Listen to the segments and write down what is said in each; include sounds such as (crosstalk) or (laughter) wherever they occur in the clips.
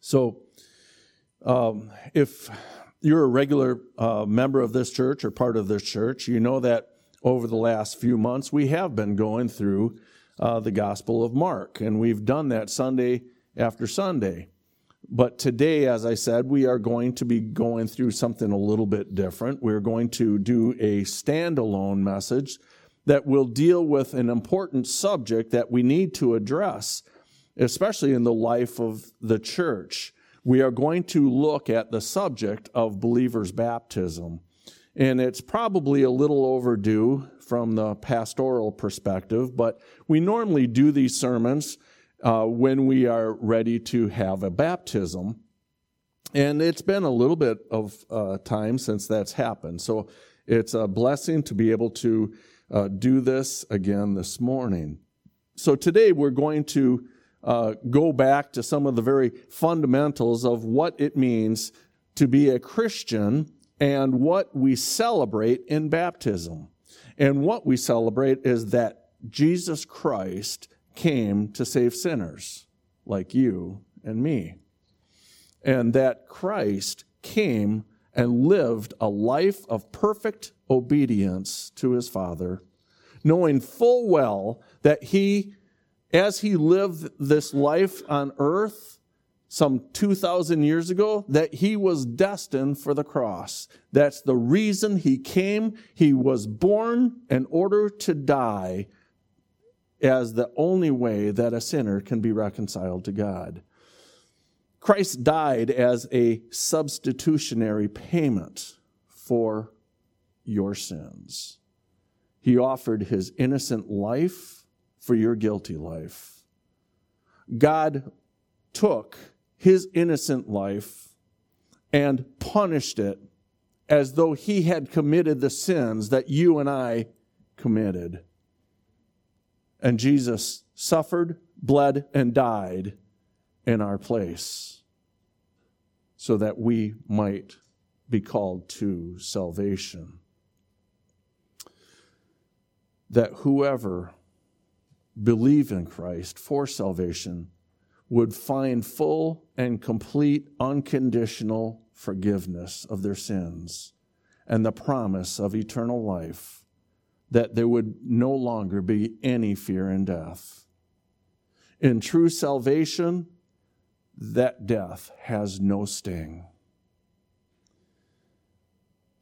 So, um, if you're a regular uh, member of this church or part of this church, you know that over the last few months we have been going through uh, the Gospel of Mark, and we've done that Sunday after Sunday. But today, as I said, we are going to be going through something a little bit different. We're going to do a standalone message that will deal with an important subject that we need to address, especially in the life of the church. We are going to look at the subject of believers' baptism. And it's probably a little overdue from the pastoral perspective, but we normally do these sermons uh, when we are ready to have a baptism. And it's been a little bit of uh, time since that's happened. So it's a blessing to be able to uh, do this again this morning. So today we're going to uh, go back to some of the very fundamentals of what it means to be a Christian and what we celebrate in baptism. And what we celebrate is that Jesus Christ came to save sinners like you and me. And that Christ came and lived a life of perfect obedience to his Father, knowing full well that he, as he lived this life on earth some 2,000 years ago, that he was destined for the cross. That's the reason he came. He was born in order to die as the only way that a sinner can be reconciled to God. Christ died as a substitutionary payment for your sins. He offered his innocent life for your guilty life. God took his innocent life and punished it as though he had committed the sins that you and I committed. And Jesus suffered, bled, and died in our place so that we might be called to salvation. That whoever believe in Christ for salvation would find full and complete unconditional forgiveness of their sins and the promise of eternal life that there would no longer be any fear in death. In true salvation, that death has no sting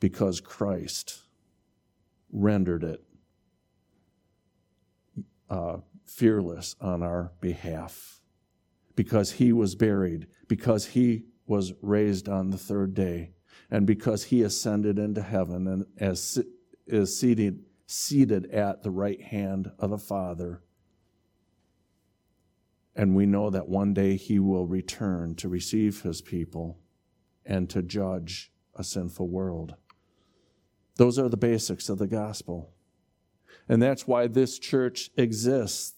because Christ rendered it uh, fearless on our behalf. Because he was buried, because he was raised on the third day, and because he ascended into heaven and as is seated seated at the right hand of the Father. And we know that one day he will return to receive his people and to judge a sinful world. Those are the basics of the gospel. And that's why this church exists.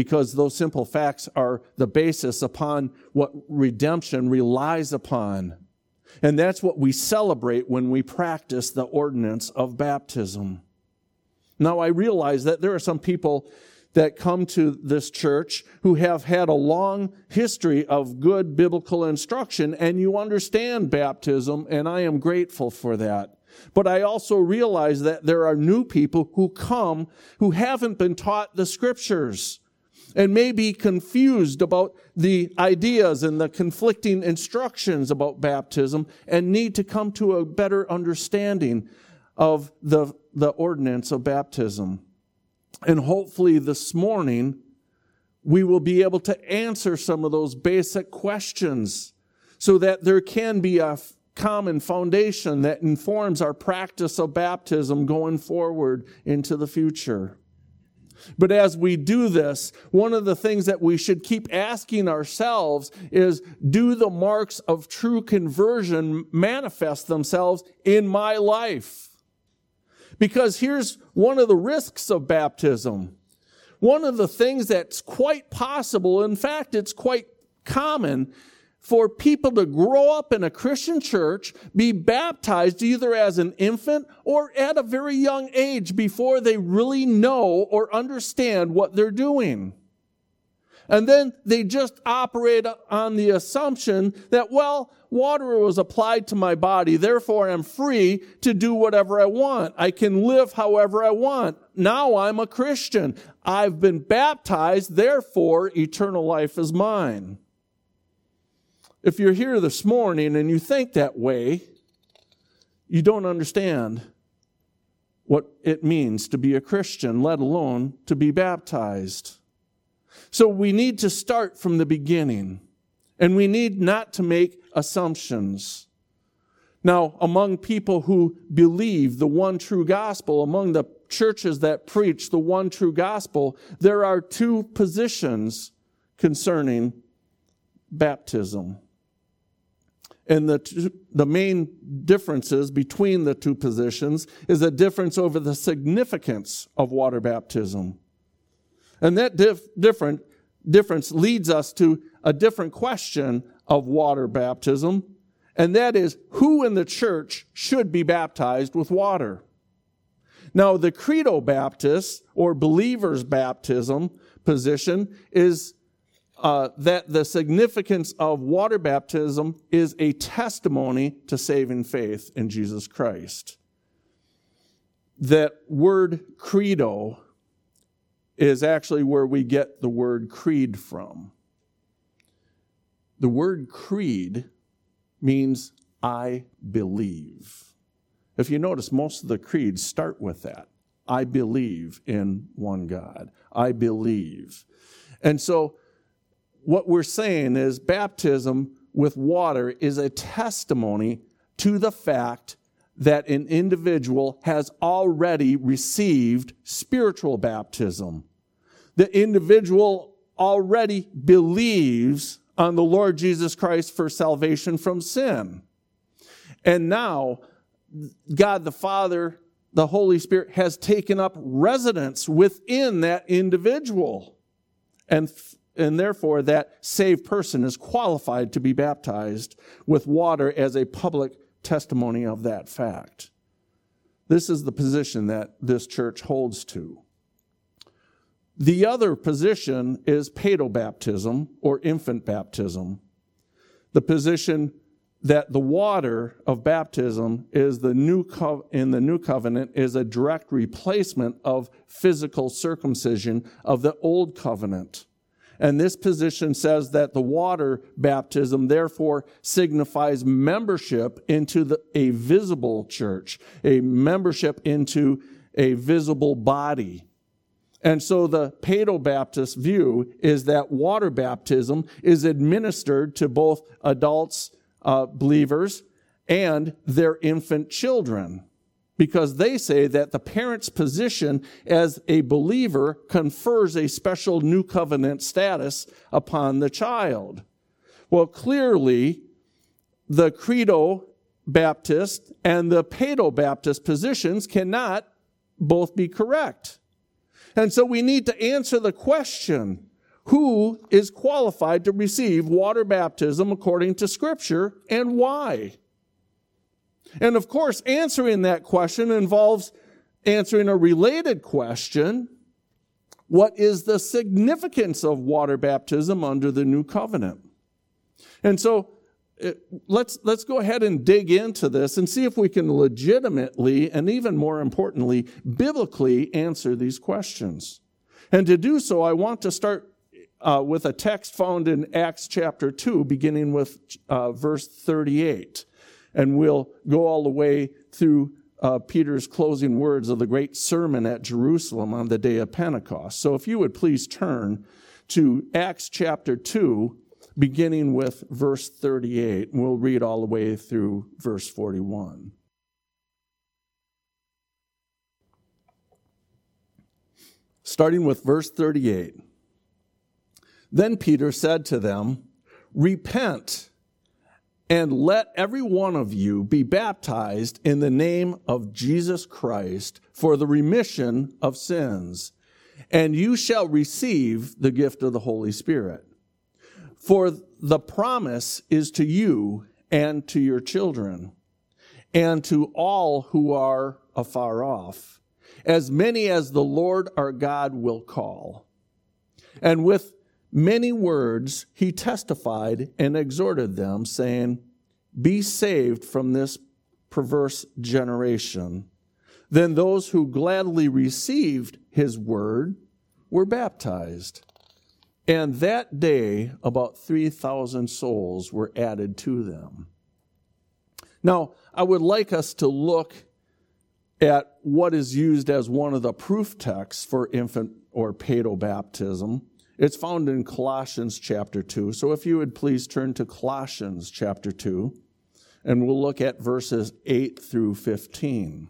Because those simple facts are the basis upon what redemption relies upon. And that's what we celebrate when we practice the ordinance of baptism. Now, I realize that there are some people that come to this church who have had a long history of good biblical instruction, and you understand baptism, and I am grateful for that. But I also realize that there are new people who come who haven't been taught the scriptures and may be confused about the ideas and the conflicting instructions about baptism and need to come to a better understanding of the, the ordinance of baptism. And hopefully this morning, we will be able to answer some of those basic questions so that there can be a common foundation that informs our practice of baptism going forward into the future. But as we do this, one of the things that we should keep asking ourselves is do the marks of true conversion manifest themselves in my life? Because here's one of the risks of baptism. One of the things that's quite possible, in fact, it's quite common for people to grow up in a Christian church, be baptized either as an infant or at a very young age before they really know or understand what they're doing. And then they just operate on the assumption that, well, water was applied to my body, therefore I'm free to do whatever I want. I can live however I want. Now I'm a Christian. I've been baptized, therefore eternal life is mine. If you're here this morning and you think that way, you don't understand what it means to be a Christian, let alone to be baptized. So we need to start from the beginning, and we need not to make assumptions. Now, among people who believe the one true gospel, among the churches that preach the one true gospel, there are two positions concerning baptism. And the, the main differences between the two positions is a difference over the significance of water baptism. And that dif- different difference leads us to a different question of water baptism, and that is who in the church should be baptized with water. Now, the Credo Baptist or believer's baptism position is uh, that the significance of water baptism is a testimony to saving faith in Jesus Christ. That word credo is actually where we get the word creed from. The word creed means I believe. If you notice, most of the creeds start with that. I believe in one God. I believe. And so, what we're saying is baptism with water is a testimony to the fact that an individual has already received spiritual baptism the individual already believes on the Lord Jesus Christ for salvation from sin. And now, God the Father, the Holy Spirit has taken up residence within that individual. And, and therefore, that saved person is qualified to be baptized with water as a public testimony of that fact. This is the position that this church holds to. The other position is paedobaptism or infant baptism. The position that the water of baptism is the new co- in the new covenant is a direct replacement of physical circumcision of the old covenant. And this position says that the water baptism therefore signifies membership into the, a visible church, a membership into a visible body. And so the Paedo-Baptist view is that water baptism is administered to both adults, uh, believers, and their infant children. Because they say that the parent's position as a believer confers a special new covenant status upon the child. Well, clearly, the Credo Baptist and the Paedo-Baptist positions cannot both be correct. And so we need to answer the question who is qualified to receive water baptism according to Scripture and why? And of course, answering that question involves answering a related question What is the significance of water baptism under the new covenant? And so let's, let's go ahead and dig into this and see if we can legitimately and even more importantly, biblically answer these questions. And to do so, I want to start uh, with a text found in Acts chapter 2, beginning with uh, verse 38. And we'll go all the way through uh, Peter's closing words of the great sermon at Jerusalem on the day of Pentecost. So if you would please turn to Acts chapter 2, beginning with verse 38. and We'll read all the way through verse 41. Starting with verse 38. Then Peter said to them, Repent and let every one of you be baptized in the name of Jesus Christ for the remission of sins, and you shall receive the gift of the Holy Spirit. For the promise is to you and to your children and to all who are afar off, as many as the Lord our God will call. And with many words he testified and exhorted them, saying, Be saved from this perverse generation. Then those who gladly received his word were baptized. And that day, about 3,000 souls were added to them. Now, I would like us to look at what is used as one of the proof texts for infant or pedo baptism. It's found in Colossians chapter 2. So if you would please turn to Colossians chapter 2, and we'll look at verses 8 through 15.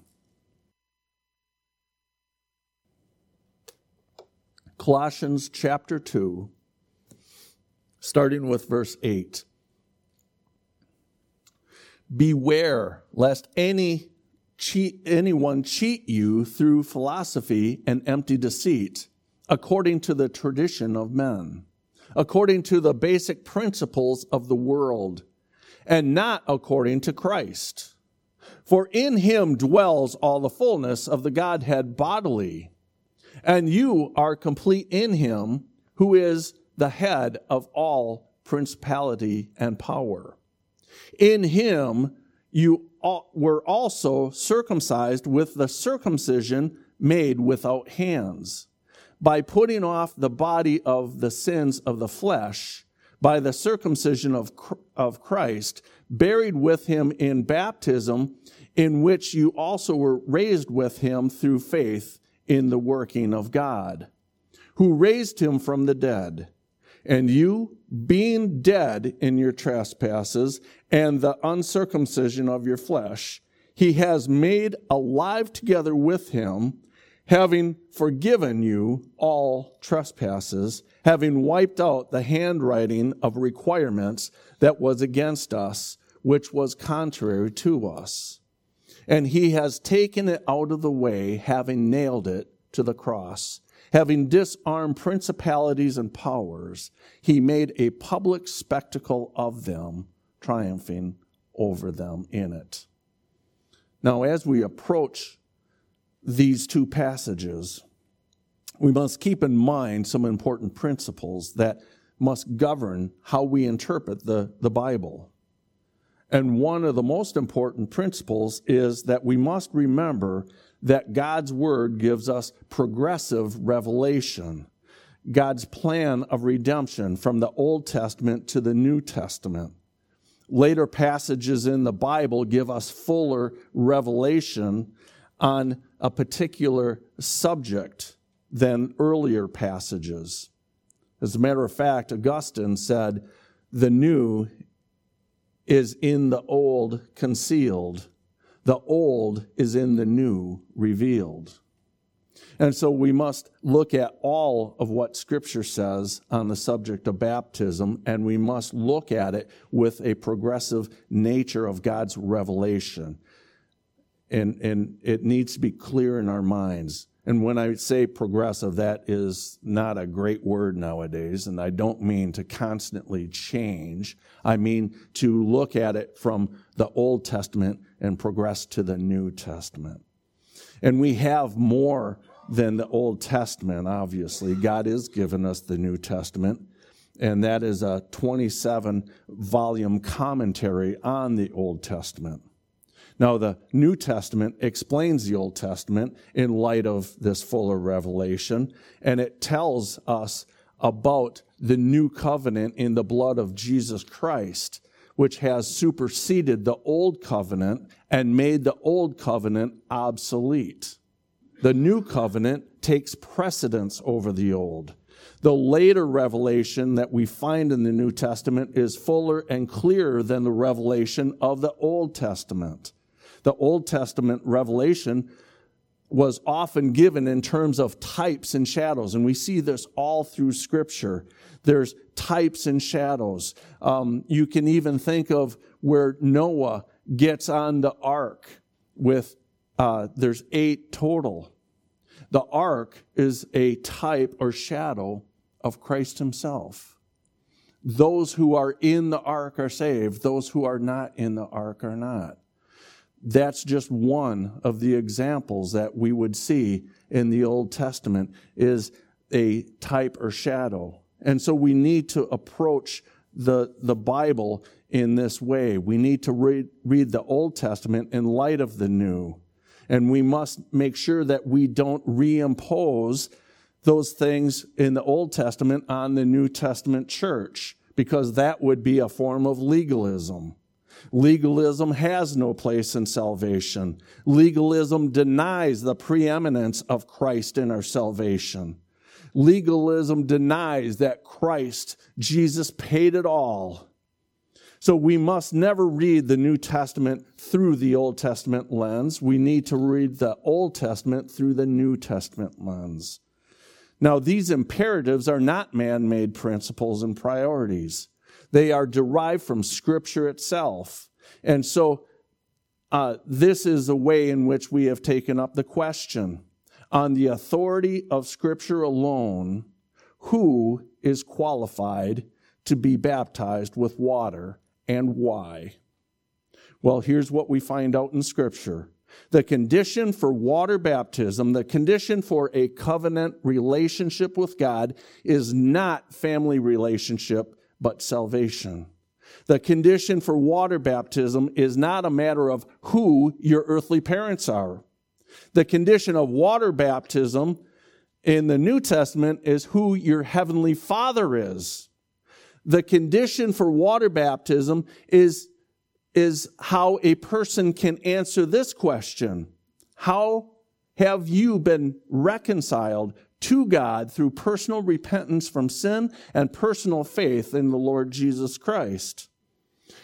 Colossians chapter 2, starting with verse 8. Beware lest any cheat, anyone cheat you through philosophy and empty deceit, according to the tradition of men, according to the basic principles of the world, and not according to Christ. For in him dwells all the fullness of the Godhead bodily, and you are complete in him who is the head of all principality and power. In him you were also circumcised with the circumcision made without hands, by putting off the body of the sins of the flesh by the circumcision of, of Christ, buried with him in baptism, in which you also were raised with him through faith in the working of God, who raised him from the dead. And you, being dead in your trespasses and the uncircumcision of your flesh, he has made alive together with him, having forgiven you all trespasses, having wiped out the handwriting of requirements that was against us, which was contrary to us. And he has taken it out of the way, having nailed it to the cross. Having disarmed principalities and powers, he made a public spectacle of them, triumphing over them in it. Now, as we approach these two passages, we must keep in mind some important principles that must govern how we interpret the, the Bible. And one of the most important principles is that we must remember that God's Word gives us progressive revelation, God's plan of redemption from the Old Testament to the New Testament. Later passages in the Bible give us fuller revelation on a particular subject than earlier passages. As a matter of fact, Augustine said, The new is in the old concealed, the old is in the new revealed. And so we must look at all of what Scripture says on the subject of baptism, and we must look at it with a progressive nature of God's revelation. And, and it needs to be clear in our minds. And when I say progressive, that is not a great word nowadays, and I don't mean to constantly change. I mean to look at it from the Old Testament and progress to the New Testament. And we have more than the Old Testament, obviously. God has given us the New Testament, and that is a 27 volume commentary on the Old Testament. Now, the New Testament explains the Old Testament in light of this fuller revelation, and it tells us about the new covenant in the blood of Jesus Christ, which has superseded the old covenant and made the old covenant obsolete. The new covenant takes precedence over the old. The later revelation that we find in the New Testament is fuller and clearer than the revelation of the Old Testament the Old Testament revelation was often given in terms of types and shadows. And we see this all through Scripture. There's types and shadows. Um, you can even think of where Noah gets on the ark with, uh, there's eight total. The ark is a type or shadow of Christ Himself. Those who are in the ark are saved, those who are not in the ark are not. That's just one of the examples that we would see in the Old Testament is a type or shadow. And so we need to approach the, the Bible in this way. We need to read, read the Old Testament in light of the New. And we must make sure that we don't reimpose those things in the Old Testament on the New Testament church, because that would be a form of legalism. Legalism has no place in salvation. Legalism denies the preeminence of Christ in our salvation. Legalism denies that Christ, Jesus, paid it all. So we must never read the New Testament through the Old Testament lens. We need to read the Old Testament through the New Testament lens. Now, these imperatives are not man made principles and priorities, they are derived from Scripture itself. And so, uh, this is a way in which we have taken up the question on the authority of Scripture alone, who is qualified to be baptized with water and why? Well, here's what we find out in Scripture. The condition for water baptism, the condition for a covenant relationship with God, is not family relationship, but salvation. The condition for water baptism is not a matter of who your earthly parents are. The condition of water baptism in the New Testament is who your heavenly Father is. The condition for water baptism is, is how a person can answer this question How have you been reconciled to God through personal repentance from sin and personal faith in the Lord Jesus Christ?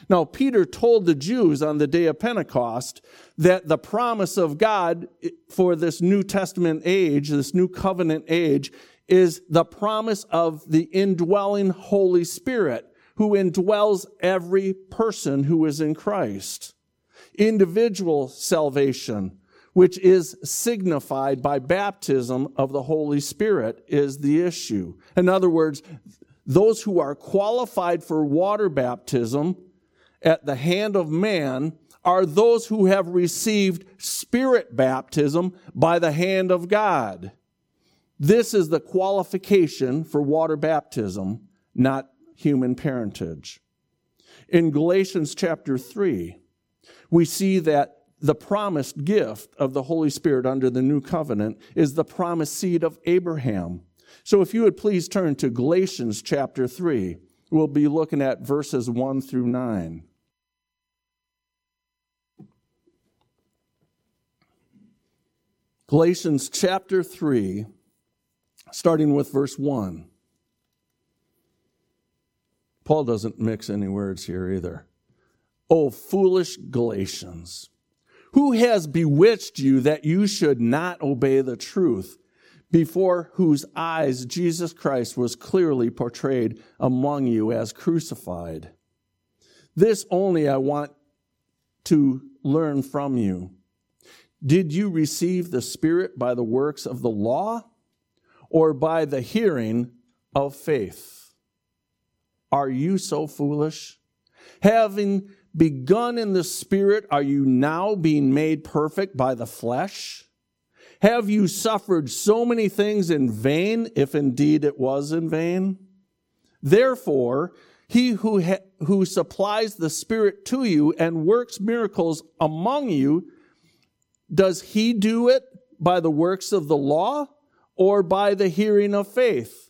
Now, Peter told the Jews on the day of Pentecost that the promise of God for this New Testament age, this new covenant age, is the promise of the indwelling Holy Spirit who indwells every person who is in Christ. Individual salvation, which is signified by baptism of the Holy Spirit, is the issue. In other words, those who are qualified for water baptism at the hand of man are those who have received spirit baptism by the hand of God. This is the qualification for water baptism, not human parentage. In Galatians chapter 3, we see that the promised gift of the Holy Spirit under the new covenant is the promised seed of Abraham. So if you would please turn to Galatians chapter 3, we'll be looking at verses 1 through 9. Galatians chapter 3, starting with verse 1. Paul doesn't mix any words here either. Oh, foolish Galatians, who has bewitched you that you should not obey the truth, before whose eyes Jesus Christ was clearly portrayed among you as crucified? This only I want to learn from you. Did you receive the Spirit by the works of the law or by the hearing of faith? Are you so foolish? Having begun in the Spirit, are you now being made perfect by the flesh? Have you suffered so many things in vain, if indeed it was in vain? Therefore, he who, ha- who supplies the Spirit to you and works miracles among you does he do it by the works of the law or by the hearing of faith?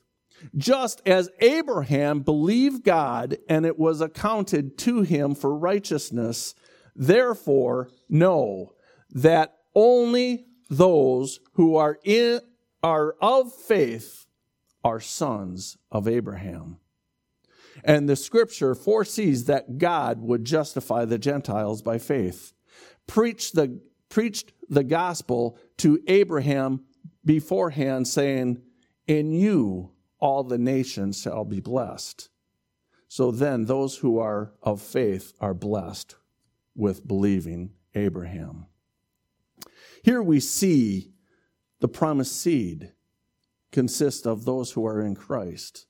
Just as Abraham believed God and it was accounted to him for righteousness, therefore know that only those who are in are of faith are sons of Abraham. And the scripture foresees that God would justify the Gentiles by faith. Preach the preached the gospel to Abraham beforehand, saying, In you all the nations shall be blessed. So then, those who are of faith are blessed with believing Abraham. Here we see the promised seed consists of those who are in Christ,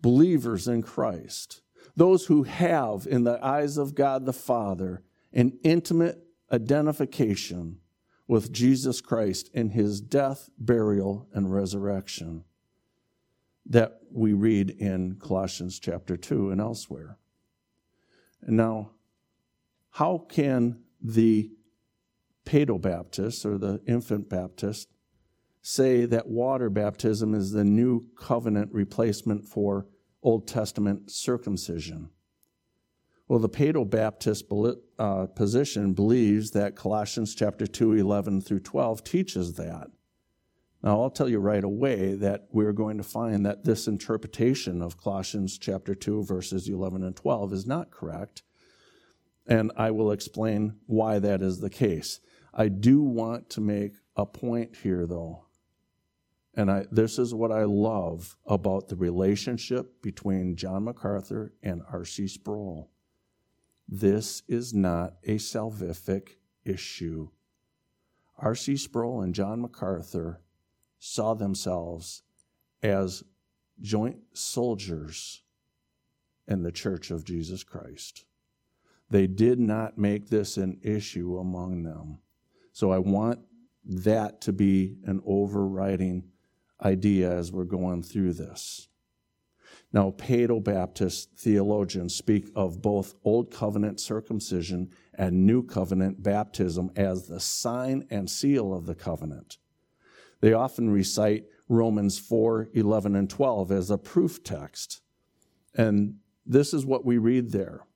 believers in Christ, those who have, in the eyes of God the Father, an intimate identification with Jesus Christ in his death, burial, and resurrection. That we read in Colossians chapter 2 and elsewhere. And now, how can the Paedo Baptist or the infant Baptist say that water baptism is the new covenant replacement for Old Testament circumcision? Well, the Paedo Baptist uh, position believes that Colossians chapter 2, 11 through 12 teaches that. Now, I'll tell you right away that we're going to find that this interpretation of Colossians chapter 2, verses 11 and 12 is not correct. And I will explain why that is the case. I do want to make a point here, though. And I, this is what I love about the relationship between John MacArthur and R.C. Sproul. This is not a salvific issue. R.C. Sproul and John MacArthur saw themselves as joint soldiers in the church of Jesus Christ. They did not make this an issue among them. So I want that to be an overriding idea as we're going through this. Now, Paedo Baptist theologians speak of both Old Covenant circumcision and New Covenant baptism as the sign and seal of the covenant. They often recite Romans 4 11 and 12 as a proof text. And this is what we read there.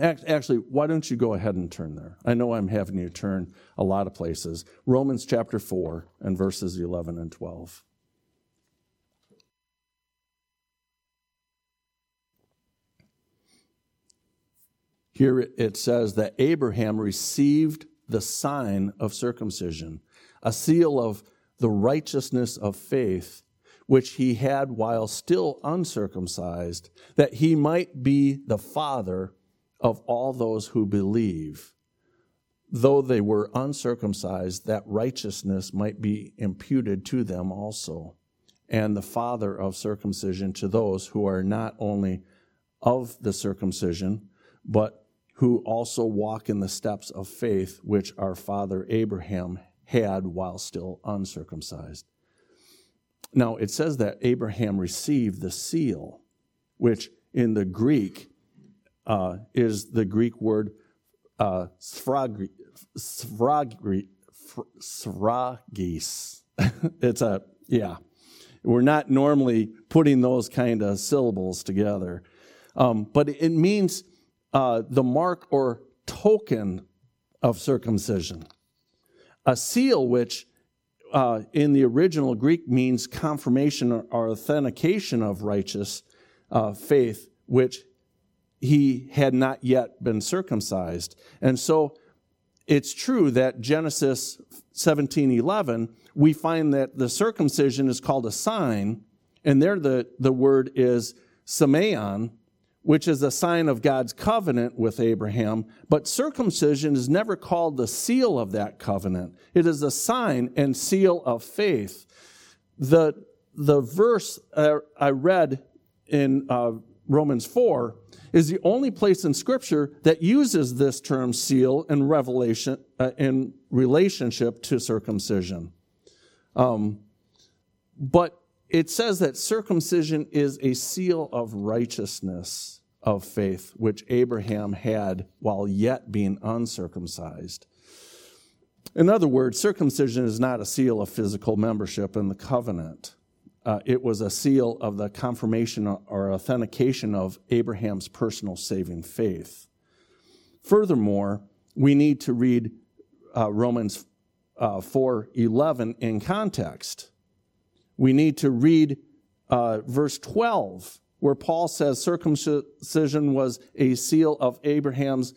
Actually, why don't you go ahead and turn there? I know I'm having you turn a lot of places. Romans chapter 4 and verses 11 and 12. Here it says that Abraham received the sign of circumcision, a seal of the righteousness of faith which he had while still uncircumcised, that he might be the father of all those who believe. Though they were uncircumcised, that righteousness might be imputed to them also, and the father of circumcision to those who are not only of the circumcision, but who also walk in the steps of faith which our father Abraham had while still uncircumcised. Now, it says that Abraham received the seal, which in the Greek uh, is the Greek word uh, sphragis. (laughs) it's a, yeah. We're not normally putting those kind of syllables together. Um, but it means uh, the mark or token of circumcision. A seal, which uh, in the original Greek means confirmation or authentication of righteous uh, faith, which he had not yet been circumcised. And so it's true that Genesis 17:11 we find that the circumcision is called a sign and there the, the word is semeion which is a sign of God's covenant with Abraham, but circumcision is never called the seal of that covenant. It is a sign and seal of faith. The, the verse I read in uh, Romans 4 is the only place in Scripture that uses this term seal in revelation uh, in relationship to circumcision. Um, but it says that circumcision is a seal of righteousness of faith, which Abraham had while yet being uncircumcised. In other words, circumcision is not a seal of physical membership in the covenant. Uh, it was a seal of the confirmation or authentication of Abraham's personal saving faith. Furthermore, we need to read uh, Romans uh, 4:11 in context we need to read uh, verse 12, where Paul says circumcision was a seal of Abraham's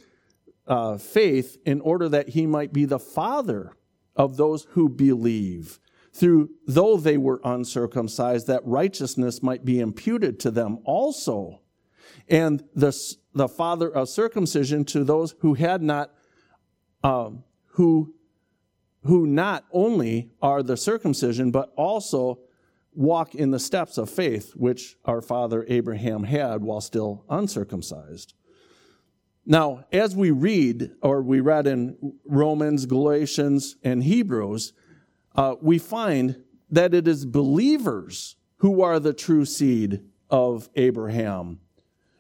uh, faith in order that he might be the father of those who believe. Through, though they were uncircumcised, that righteousness might be imputed to them also. And the, the father of circumcision to those who had not, um, who, who not only are the circumcision, but also walk in the steps of faith which our father Abraham had while still uncircumcised. Now, as we read, or we read in Romans, Galatians, and Hebrews, uh, we find that it is believers who are the true seed of Abraham.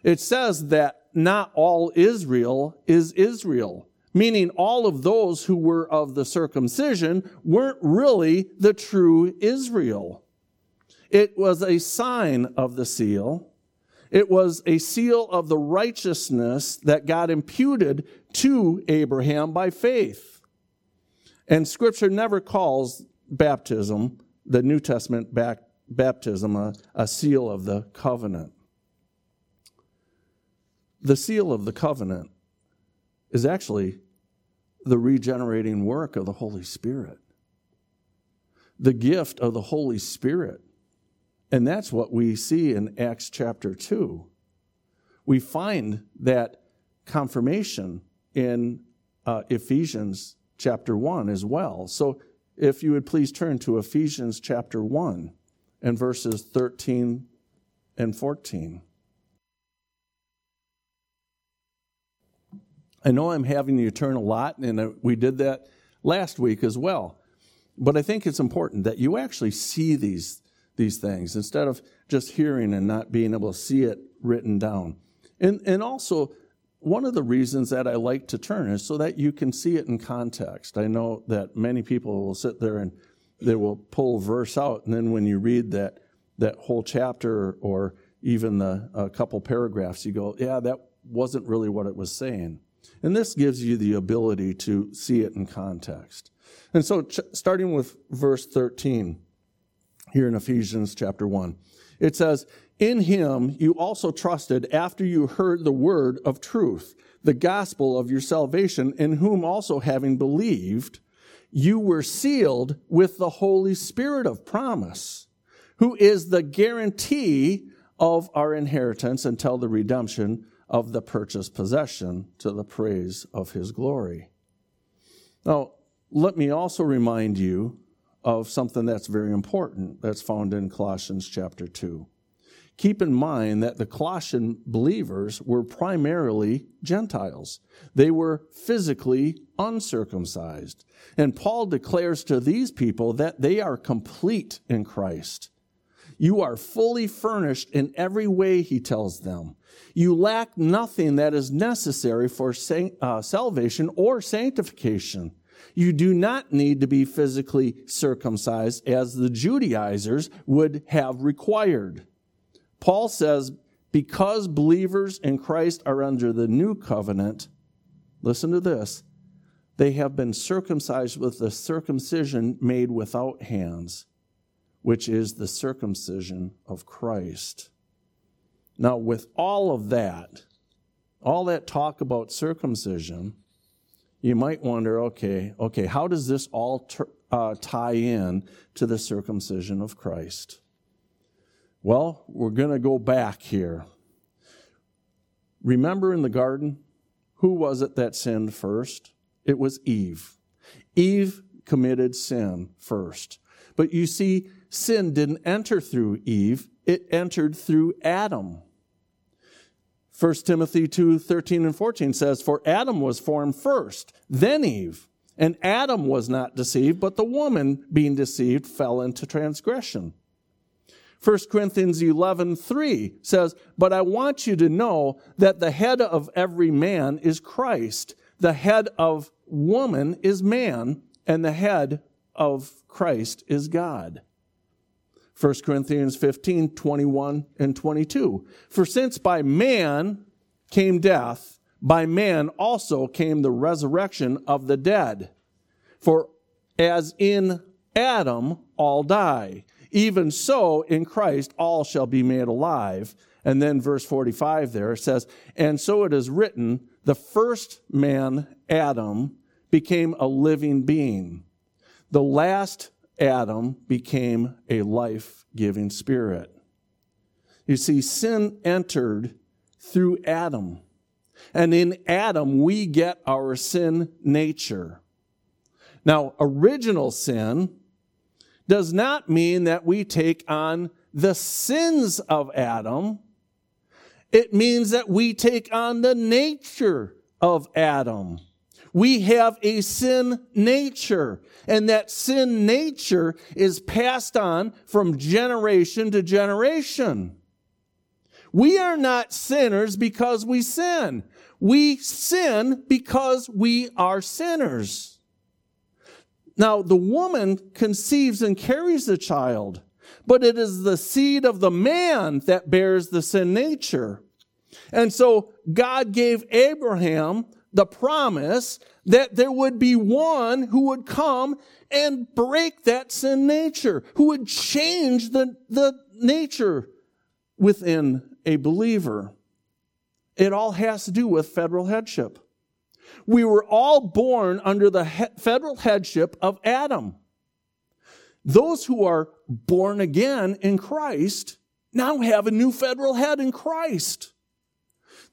It says that not all Israel is Israel, meaning all of those who were of the circumcision weren't really the true Israel. It was a sign of the seal. It was a seal of the righteousness that God imputed to Abraham by faith. And scripture never calls baptism, the New Testament back, baptism, a, a seal of the covenant. The seal of the covenant is actually the regenerating work of the Holy Spirit, the gift of the Holy Spirit. And that's what we see in Acts chapter 2. We find that confirmation in uh, Ephesians chapter 1 as well. So if you would please turn to Ephesians chapter 1 and verses 13 and 14. I know I'm having you turn a lot, and uh, we did that last week as well. But I think it's important that you actually see these, these things instead of just hearing and not being able to see it written down. And, and also, one of the reasons that I like to turn is so that you can see it in context. I know that many people will sit there and they will pull verse out, and then when you read that that whole chapter or even the a couple paragraphs, you go, "Yeah, that wasn't really what it was saying." And this gives you the ability to see it in context. And so, ch- starting with verse 13 here in Ephesians chapter 1, it says, In him you also trusted after you heard the word of truth, the gospel of your salvation, in whom also having believed, you were sealed with the Holy Spirit of promise, who is the guarantee of our inheritance until the redemption of the purchased possession to the praise of his glory. Now, let me also remind you of something that's very important that's found in Colossians chapter 2. Keep in mind that the Colossian believers were primarily Gentiles. They were physically uncircumcised. And Paul declares to these people that they are complete in Christ. You are fully furnished in every way, he tells them. You lack nothing that is necessary for uh, salvation or sanctification. You do not need to be physically circumcised as the Judaizers would have required. Paul says, because believers in Christ are under the new covenant, listen to this, they have been circumcised with the circumcision made without hands, which is the circumcision of Christ. Now, with all of that, all that talk about circumcision, you might wonder okay, okay, how does this all ter- uh, tie in to the circumcision of Christ? Well, we're going to go back here. Remember in the garden, who was it that sinned first? It was Eve. Eve committed sin first. But you see, sin didn't enter through Eve, it entered through Adam. 1 Timothy 2 13 and 14 says, For Adam was formed first, then Eve. And Adam was not deceived, but the woman, being deceived, fell into transgression. 1 Corinthians 11, 3 says, But I want you to know that the head of every man is Christ. The head of woman is man, and the head of Christ is God. 1 Corinthians 15, 21 and 22. For since by man came death, by man also came the resurrection of the dead. For as in Adam all die, even so, in Christ, all shall be made alive. And then verse 45 there says, And so it is written, the first man, Adam, became a living being. The last Adam became a life giving spirit. You see, sin entered through Adam. And in Adam, we get our sin nature. Now, original sin does not mean that we take on the sins of Adam. It means that we take on the nature of Adam. We have a sin nature, and that sin nature is passed on from generation to generation. We are not sinners because we sin. We sin because we are sinners. Now, the woman conceives and carries the child, but it is the seed of the man that bears the sin nature. And so God gave Abraham the promise that there would be one who would come and break that sin nature, who would change the, the nature within a believer. It all has to do with federal headship. We were all born under the he- federal headship of Adam. Those who are born again in Christ now have a new federal head in Christ.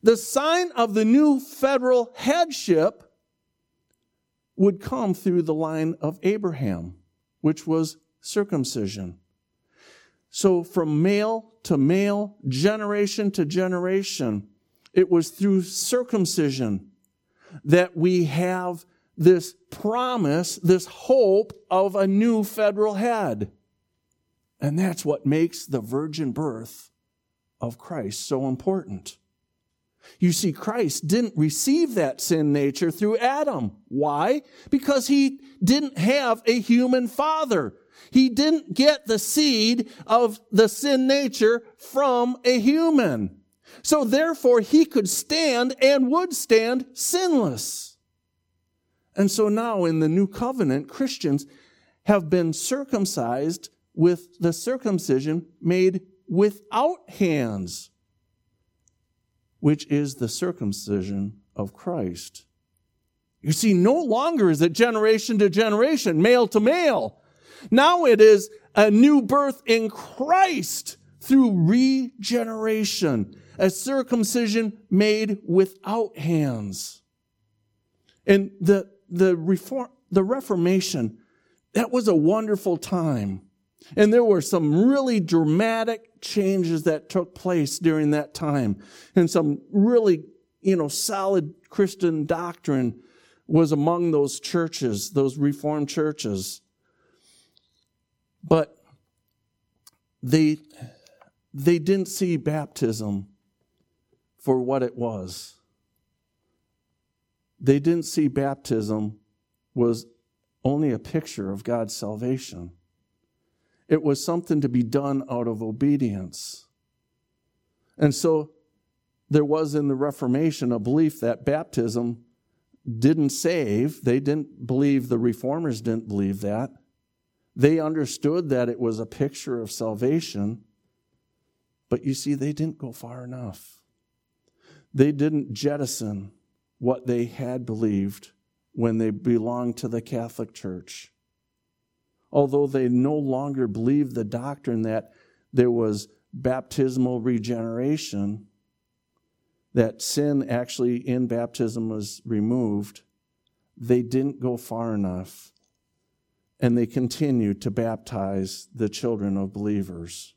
The sign of the new federal headship would come through the line of Abraham, which was circumcision. So from male to male, generation to generation, it was through circumcision that we have this promise, this hope of a new federal head. And that's what makes the virgin birth of Christ so important. You see, Christ didn't receive that sin nature through Adam. Why? Because he didn't have a human father. He didn't get the seed of the sin nature from a human. So therefore, he could stand and would stand sinless. And so now in the new covenant, Christians have been circumcised with the circumcision made without hands which is the circumcision of Christ. You see, no longer is it generation to generation, male to male. Now it is a new birth in Christ through regeneration, a circumcision made without hands. And the, the reform, the Reformation, that was a wonderful time. And there were some really dramatic changes that took place during that time. And some really, you know, solid Christian doctrine was among those churches, those Reformed churches. But they, they didn't see baptism for what it was. They didn't see baptism was only a picture of God's salvation. It was something to be done out of obedience. And so there was in the Reformation a belief that baptism didn't save. They didn't believe, the reformers didn't believe that. They understood that it was a picture of salvation. But you see, they didn't go far enough. They didn't jettison what they had believed when they belonged to the Catholic Church although they no longer believed the doctrine that there was baptismal regeneration, that sin actually in baptism was removed, they didn't go far enough. And they continued to baptize the children of believers.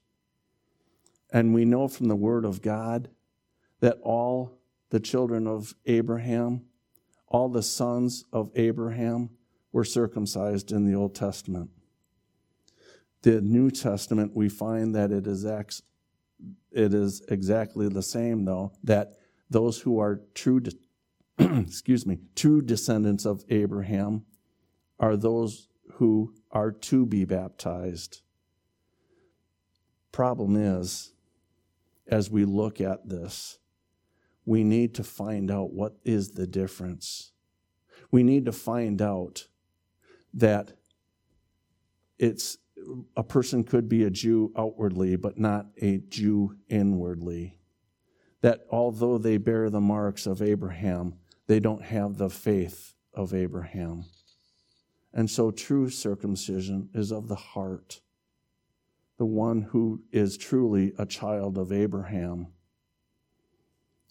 And we know from the Word of God that all the children of Abraham, all the sons of Abraham, were circumcised in the Old Testament the New Testament, we find that it is, ex, it is exactly the same, though, that those who are true, de- (clears throat) excuse me, true descendants of Abraham are those who are to be baptized. Problem is, as we look at this, we need to find out what is the difference. We need to find out that it's a person could be a Jew outwardly, but not a Jew inwardly. That although they bear the marks of Abraham, they don't have the faith of Abraham. And so true circumcision is of the heart, the one who is truly a child of Abraham.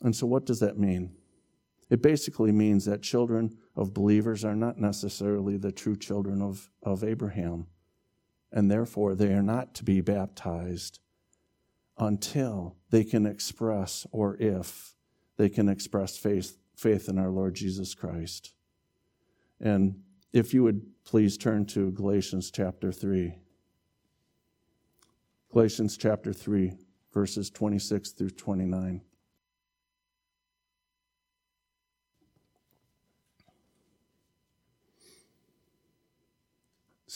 And so, what does that mean? It basically means that children of believers are not necessarily the true children of, of Abraham and therefore they are not to be baptized until they can express, or if they can express faith, faith in our Lord Jesus Christ. And if you would please turn to Galatians chapter 3. Galatians chapter 3, verses 26 through 29.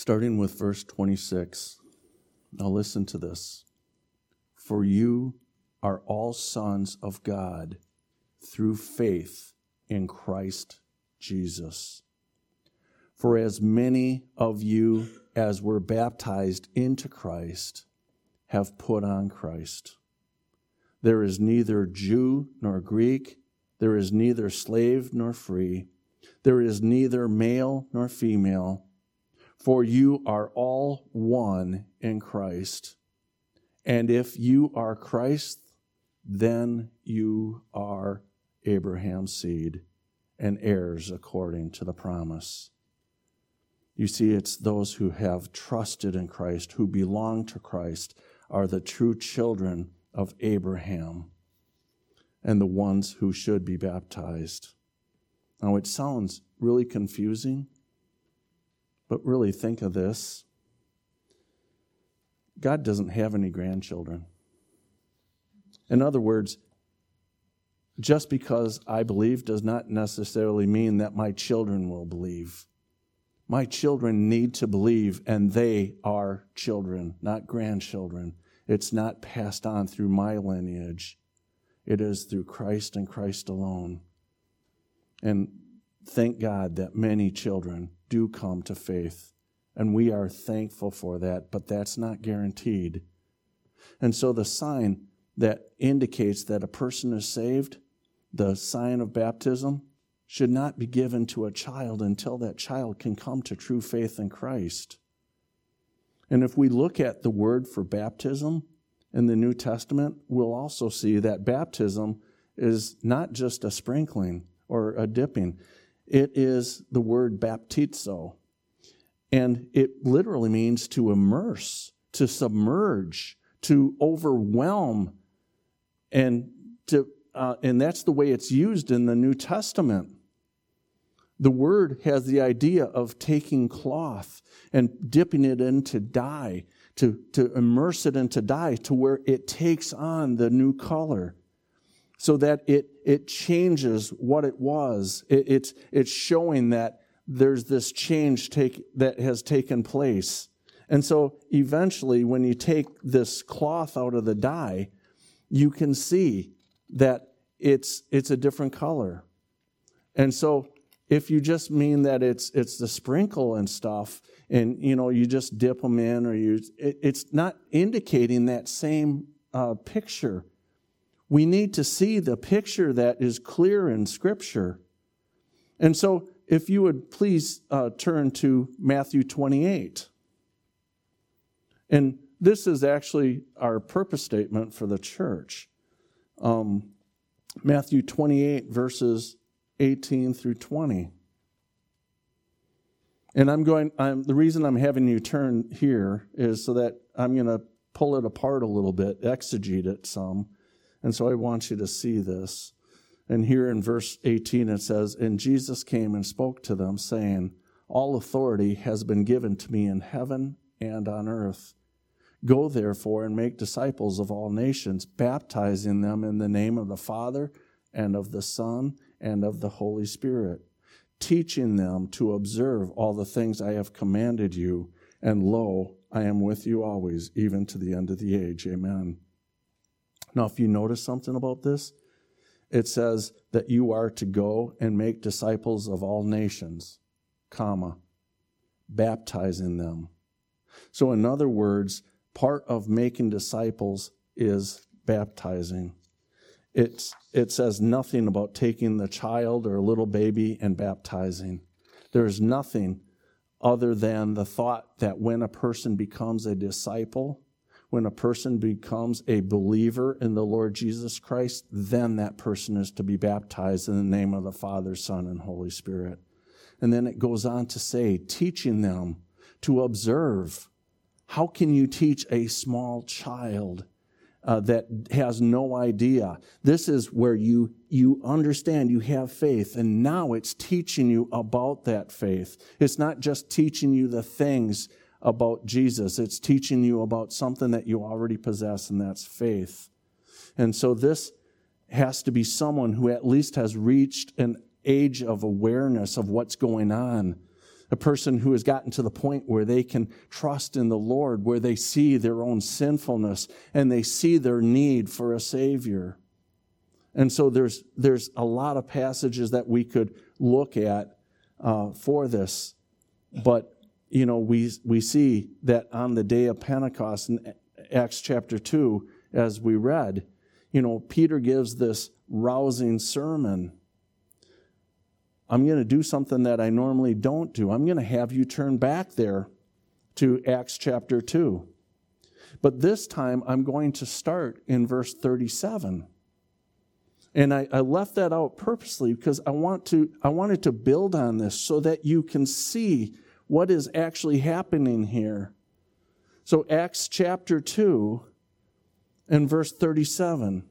Starting with verse 26. Now listen to this. For you are all sons of God through faith in Christ Jesus. For as many of you as were baptized into Christ have put on Christ. There is neither Jew nor Greek, there is neither slave nor free, there is neither male nor female, for you are all one in Christ. And if you are Christ, then you are Abraham's seed and heirs according to the promise. You see, it's those who have trusted in Christ, who belong to Christ, are the true children of Abraham and the ones who should be baptized. Now, it sounds really confusing, but really think of this God doesn't have any grandchildren. In other words, just because I believe does not necessarily mean that my children will believe. My children need to believe, and they are children, not grandchildren. It's not passed on through my lineage, it is through Christ and Christ alone. And thank God that many children do come to faith, and we are thankful for that, but that's not guaranteed. And so the sign that indicates that a person is saved, the sign of baptism, should not be given to a child until that child can come to true faith in Christ. And if we look at the word for baptism in the New Testament, we'll also see that baptism is not just a sprinkling or a dipping, it is the word baptizo. And it literally means to immerse, to submerge, to overwhelm, and to uh, and that's the way it's used in the New Testament. The word has the idea of taking cloth and dipping it into dye, to, to immerse it into dye to where it takes on the new color so that it, it changes what it was. It, it's, it's showing that there's this change take, that has taken place. And so eventually, when you take this cloth out of the dye, you can see that it's, it's a different color. And so if you just mean that it's, it's the sprinkle and stuff, and you know you just dip them in or you it, it's not indicating that same uh, picture we need to see the picture that is clear in scripture and so if you would please uh, turn to matthew 28 and this is actually our purpose statement for the church um, Matthew 28, verses 18 through 20. And I'm going, I'm, the reason I'm having you turn here is so that I'm going to pull it apart a little bit, exegete it some. And so I want you to see this. And here in verse 18 it says, And Jesus came and spoke to them, saying, All authority has been given to me in heaven and on earth. Go therefore and make disciples of all nations, baptizing them in the name of the Father and of the Son and of the Holy Spirit, teaching them to observe all the things I have commanded you. And lo, I am with you always, even to the end of the age. Amen. Now, if you notice something about this, it says that you are to go and make disciples of all nations, comma, baptizing them. So, in other words, part of making disciples is baptizing. It's, it says nothing about taking the child or a little baby and baptizing. There's nothing other than the thought that when a person becomes a disciple, when a person becomes a believer in the Lord Jesus Christ, then that person is to be baptized in the name of the Father, Son, and Holy Spirit. And then it goes on to say, teaching them to observe how can you teach a small child uh, that has no idea. This is where you, you understand, you have faith, and now it's teaching you about that faith. It's not just teaching you the things about Jesus, it's teaching you about something that you already possess, and that's faith. And so this has to be someone who at least has reached an age of awareness of what's going on a person who has gotten to the point where they can trust in the Lord, where they see their own sinfulness and they see their need for a Savior. And so there's, there's a lot of passages that we could look at uh, for this. But, you know, we, we see that on the day of Pentecost in Acts chapter 2, as we read, you know, Peter gives this rousing sermon I'm going to do something that I normally don't do. I'm going to have you turn back there to Acts chapter 2. But this time, I'm going to start in verse 37. And I, I, left that out purposely because I, want to, I wanted to build on this so that you can see what is actually happening here. So, Acts chapter 2 and verse 37.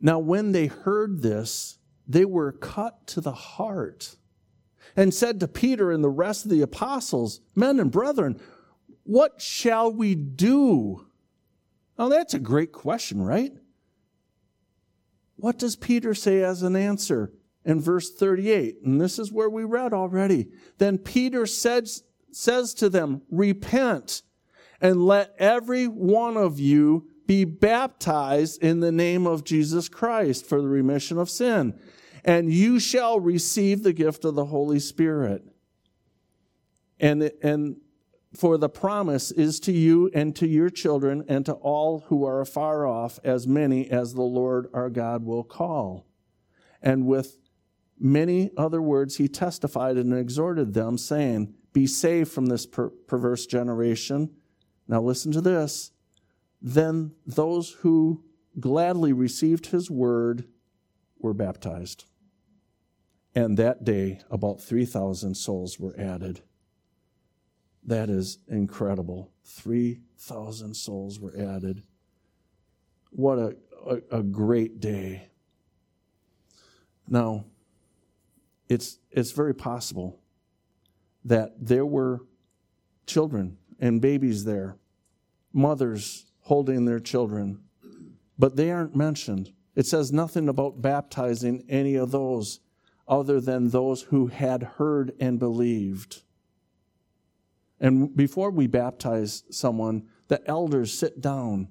Now, when they heard this, they were cut to the heart and said to Peter and the rest of the apostles, Men and brethren, what shall we do? Now, that's a great question, right? What does Peter say as an answer in verse 38? And this is where we read already. Then Peter says, says to them, Repent and let every one of you be baptized in the name of Jesus Christ for the remission of sin, and you shall receive the gift of the Holy Spirit. And, and for the promise is to you and to your children and to all who are afar off, as many as the Lord our God will call. And with many other words, he testified and exhorted them, saying, Be saved from this per- perverse generation. Now listen to this then those who gladly received his word were baptized. And that day, about 3,000 souls were added. That is incredible. 3,000 souls were added. What a, a, a, great day. Now, it's, it's very possible that there were children and babies there, mothers holding their children, but they aren't mentioned. It says nothing about baptizing any of those other than those who had heard and believed. And before we baptize someone, the elders sit down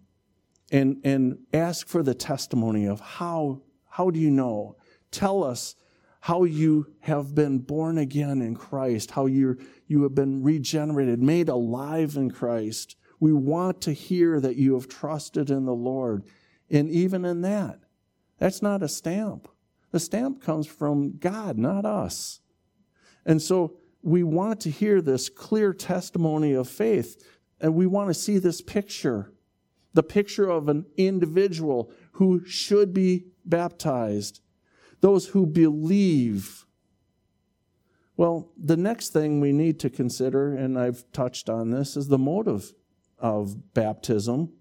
and, and ask for the testimony of how, how do you know? Tell us how you have been born again in Christ, how you you have been regenerated, made alive in Christ. We want to hear that you have trusted in the Lord. And even in that, that's not a stamp. The stamp comes from God, not us. And so we want to hear this clear testimony of faith, and we want to see this picture the picture of an individual who should be baptized, those who believe. Well, the next thing we need to consider, and I've touched on this, is the motive of baptism.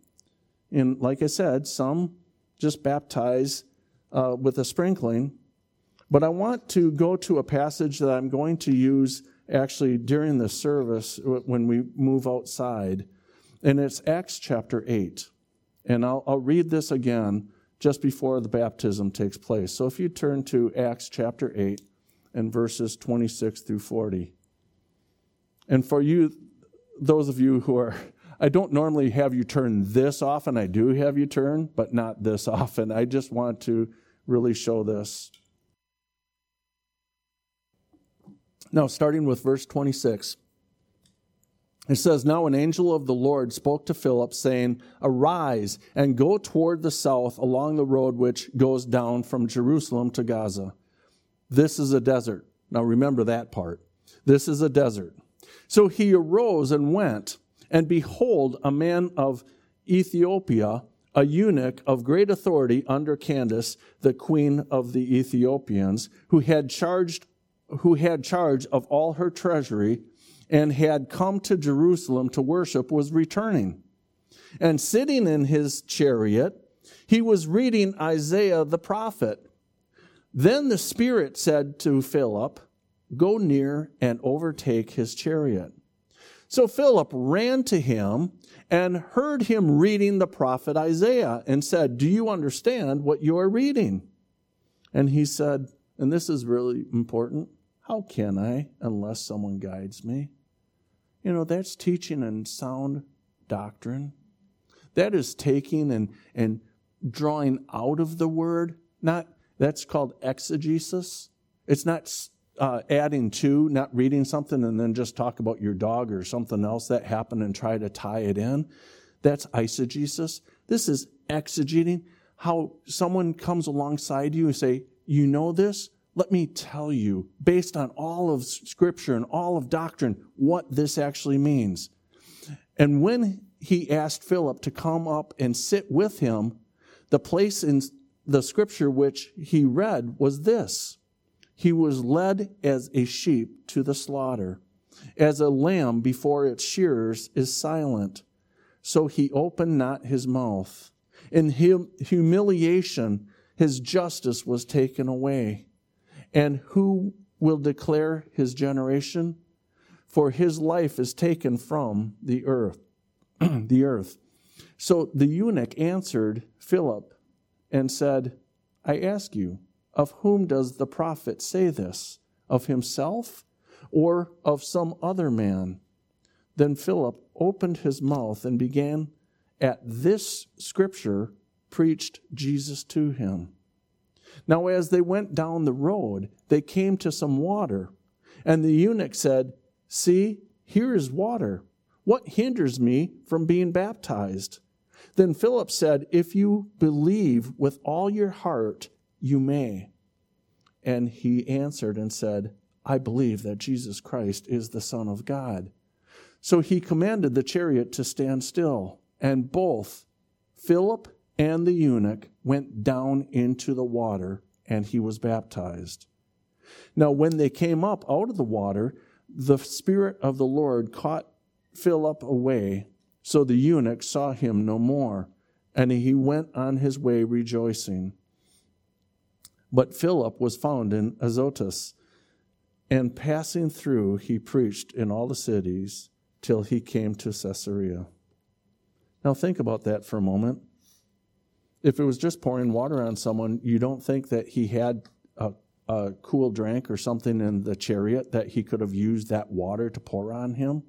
And like I said, some just baptize uh, with a sprinkling. But I want to go to a passage that I'm going to use actually during the service when we move outside. And it's Acts chapter 8. And I'll, I'll read this again just before the baptism takes place. So if you turn to Acts chapter 8 and verses 26 through 40. And for you, those of you who are I don't normally have you turn this often. I do have you turn, but not this (laughs) often. I just want to really show this. Now, starting with verse 26, it says, Now an angel of the Lord spoke to Philip, saying, Arise and go toward the south along the road which goes down from Jerusalem to Gaza. This is a desert. Now remember that part. This is a desert. So he arose and went. And behold, a man of Ethiopia, a eunuch of great authority under Candace, the queen of the Ethiopians, who had charged who had charge of all her treasury and had come to Jerusalem to worship was returning. and sitting in his chariot, he was reading Isaiah the prophet. Then the Spirit said to Philip, Go near and overtake his chariot. So Philip ran to him and heard him reading the prophet Isaiah and said, Do you understand what you are reading? And he said, and this is really important, how can I unless someone guides me? You know, that's teaching and sound doctrine. That is taking and, and drawing out of the word, not that's called exegesis. It's not uh, adding to, not reading something and then just talk about your dog or something else that happened and try to tie it in. That's eisegesis. This is exegeting. How someone comes alongside you and say, "You know this? Let me tell you, based on all of Scripture and all of doctrine, what this actually means." And when he asked Philip to come up and sit with him, the place in the Scripture which he read was this he was led as a sheep to the slaughter, as a lamb before its shearers is silent. So he opened not his mouth. In humiliation, his justice was taken away. And who will declare his generation? For his life is taken from the earth. (clears throat) the earth. So the eunuch answered Philip and said, I ask you, of whom does the prophet say this? Of himself or of some other man? Then Philip opened his mouth and began at this scripture, preached Jesus to him. Now, as they went down the road, they came to some water. And the eunuch said, See, here is water. What hinders me from being baptized? Then Philip said, If you believe with all your heart, you may. And he answered and said, I believe that Jesus Christ is the Son of God. So he commanded the chariot to stand still, and both Philip and the eunuch went down into the water, and he was baptized. Now, when they came up out of the water, the Spirit of the Lord caught Philip away, so the eunuch saw him no more, and he went on his way rejoicing. But Philip was found in Azotus, and passing through, he preached in all the cities till he came to Caesarea. Now, think about that for a moment. If it was just pouring water on someone, you don't think that he had a, a cool drink or something in the chariot that he could have used that water to pour on him?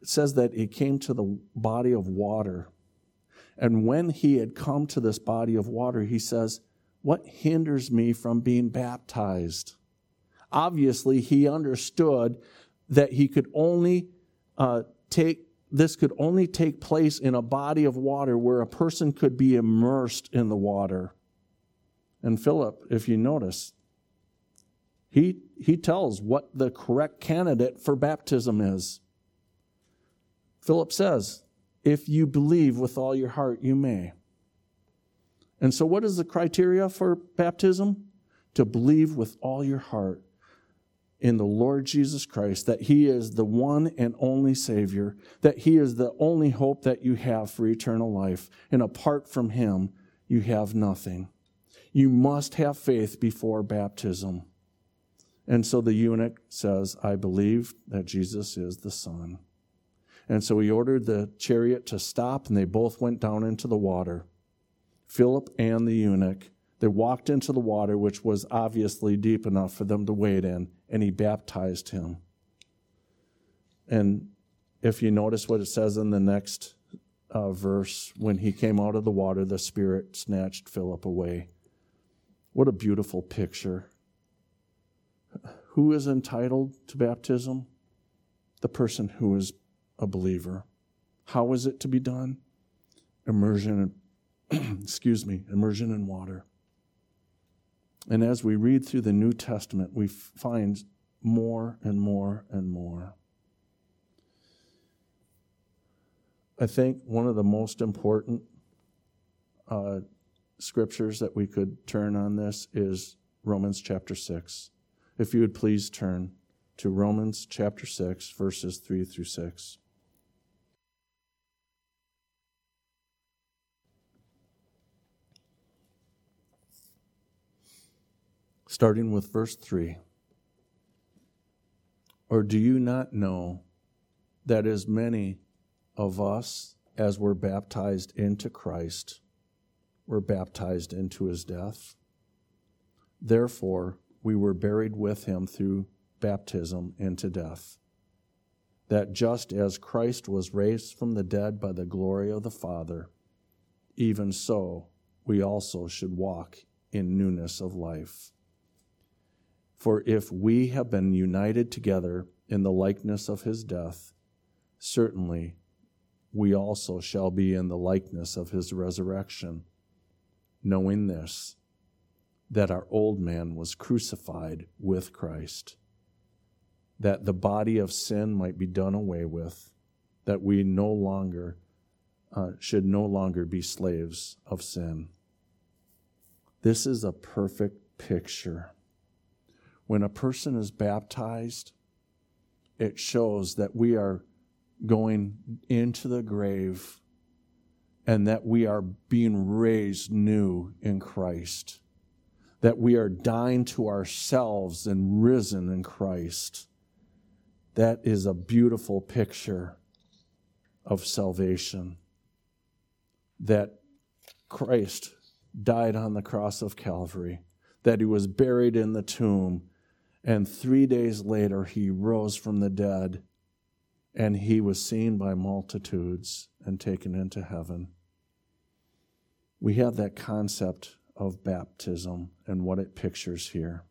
It says that he came to the body of water. And when he had come to this body of water, he says, what hinders me from being baptized? Obviously, he understood that he could only uh, take this could only take place in a body of water where a person could be immersed in the water. And Philip, if you notice, he, he tells what the correct candidate for baptism is. Philip says, If you believe with all your heart, you may. And so, what is the criteria for baptism? To believe with all your heart in the Lord Jesus Christ, that He is the one and only Savior, that He is the only hope that you have for eternal life. And apart from Him, you have nothing. You must have faith before baptism. And so the eunuch says, I believe that Jesus is the Son. And so he ordered the chariot to stop, and they both went down into the water. Philip and the eunuch. They walked into the water, which was obviously deep enough for them to wade in, and he baptized him. And if you notice what it says in the next uh, verse, when he came out of the water, the Spirit snatched Philip away. What a beautiful picture. Who is entitled to baptism? The person who is a believer. How is it to be done? Immersion (clears throat) excuse me, immersion in water. And as we read through the New Testament, we find more and more and more. I think one of the most important uh, scriptures that we could turn on this is Romans chapter 6. If you would please turn to Romans chapter 6, verses 3 through 6. Starting with verse 3. Or do you not know that as many of us as were baptized into Christ were baptized into his death? Therefore, we were buried with him through baptism into death, that just as Christ was raised from the dead by the glory of the Father, even so we also should walk in newness of life. For if we have been united together in the likeness of his death, certainly we also shall be in the likeness of his resurrection, knowing this, that our old man was crucified with Christ, that the body of sin might be done away with, that we no longer uh, should no longer be slaves of sin. This is a perfect picture. When a person is baptized, it shows that we are going into the grave and that we are being raised new in Christ, that we are dying to ourselves and risen in Christ. That is a beautiful picture of salvation. That Christ died on the cross of Calvary, that he was buried in the tomb, and three days later he rose from the dead and he was seen by multitudes and taken into heaven. We have that concept of baptism and what it pictures here.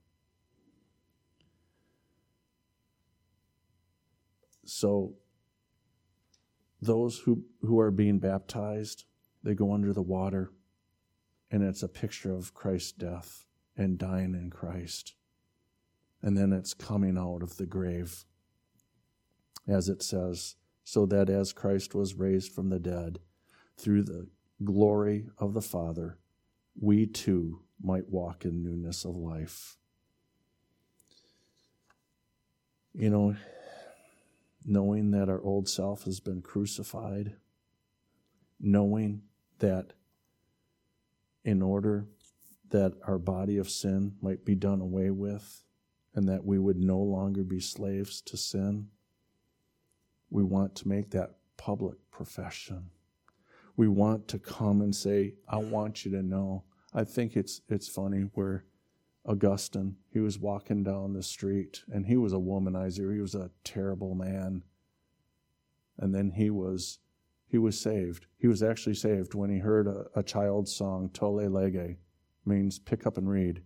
So, those who, who are being baptized, they go under the water, and it's a picture of Christ's death and dying in Christ. And then it's coming out of the grave as it says, so that as Christ was raised from the dead through the glory of the Father, we too might walk in newness of life. You know, knowing that our old self has been crucified, knowing that in order that our body of sin might be done away with, and that we would no longer be slaves to sin we want to make that public profession. We want to come and say, I want you to know. I think it's it's funny where Augustine, he was walking down the street and he was a womanizer. He was a terrible man. And then he was he was saved. He was actually saved when he heard a, a child's song, Tolle Lege, means pick up and read.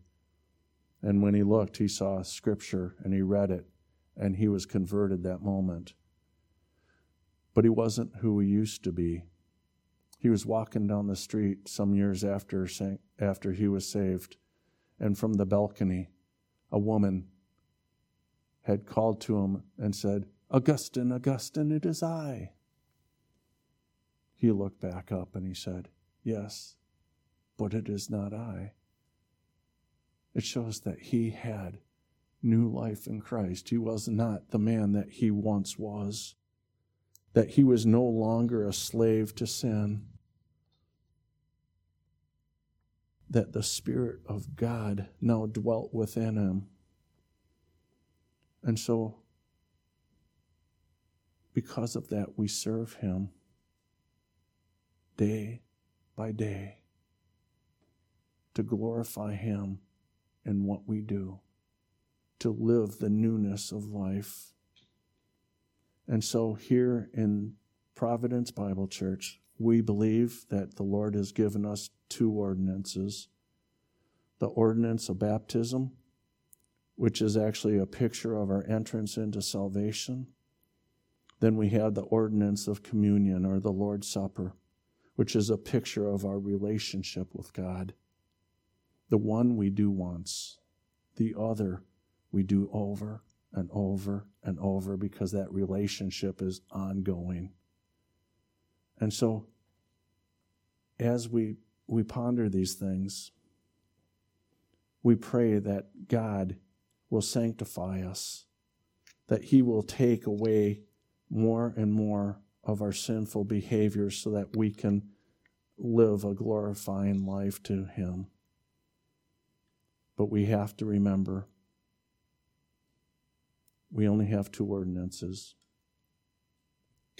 And when he looked, he saw scripture and he read it, and he was converted that moment but he wasn't who he used to be. He was walking down the street some years after, after he was saved, and from the balcony, a woman had called to him and said, Augustine, Augustine, it is I. He looked back up and he said, Yes, but it is not I. It shows that he had new life in Christ. He was not the man that he once was that he was no longer a slave to sin, that the Spirit of God now dwelt within him. And so, because of that, we serve him day by day to glorify him in what we do, to live the newness of life. And so here in Providence Bible Church, we believe that the Lord has given us two ordinances the ordinance of baptism, which is actually a picture of our entrance into salvation. Then we have the ordinance of communion or the Lord's Supper, which is a picture of our relationship with God. The one we do once, the other we do over and over and over because that relationship is ongoing. And so, as we, we ponder these things, we pray that God will sanctify us, that He will take away more and more of our sinful behaviors so that we can live a glorifying life to Him. But we have to remember we only have two ordinances,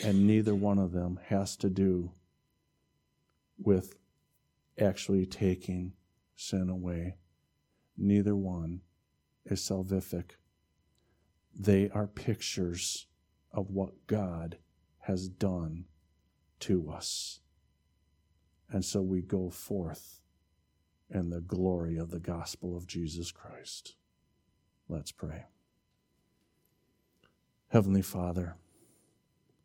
and neither one of them has to do with actually taking sin away. Neither one is salvific. They are pictures of what God has done to us. And so we go forth in the glory of the gospel of Jesus Christ. Let's pray. Heavenly Father,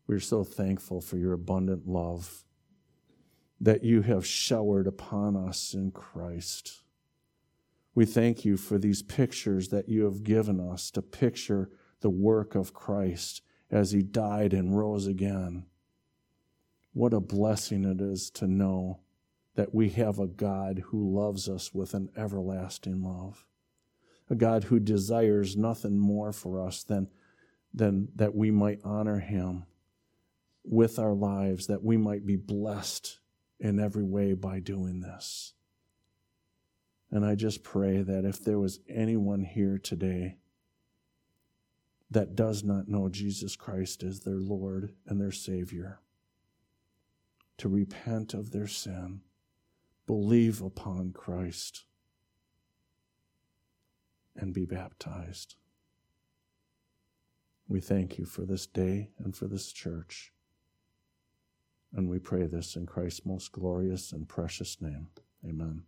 we're so thankful for your abundant love that you have showered upon us in Christ. We thank you for these pictures that you have given us to picture the work of Christ as he died and rose again. What a blessing it is to know that we have a God who loves us with an everlasting love, a God who desires nothing more for us than, than that we might honor him with our lives, that we might be blessed in every way by doing this. And I just pray that if there was anyone here today that does not know Jesus Christ as their Lord and their Savior, to repent of their sin, believe upon Christ, and be baptized. We thank you for this day and for this church. And we pray this in Christ's most glorious and precious name. Amen.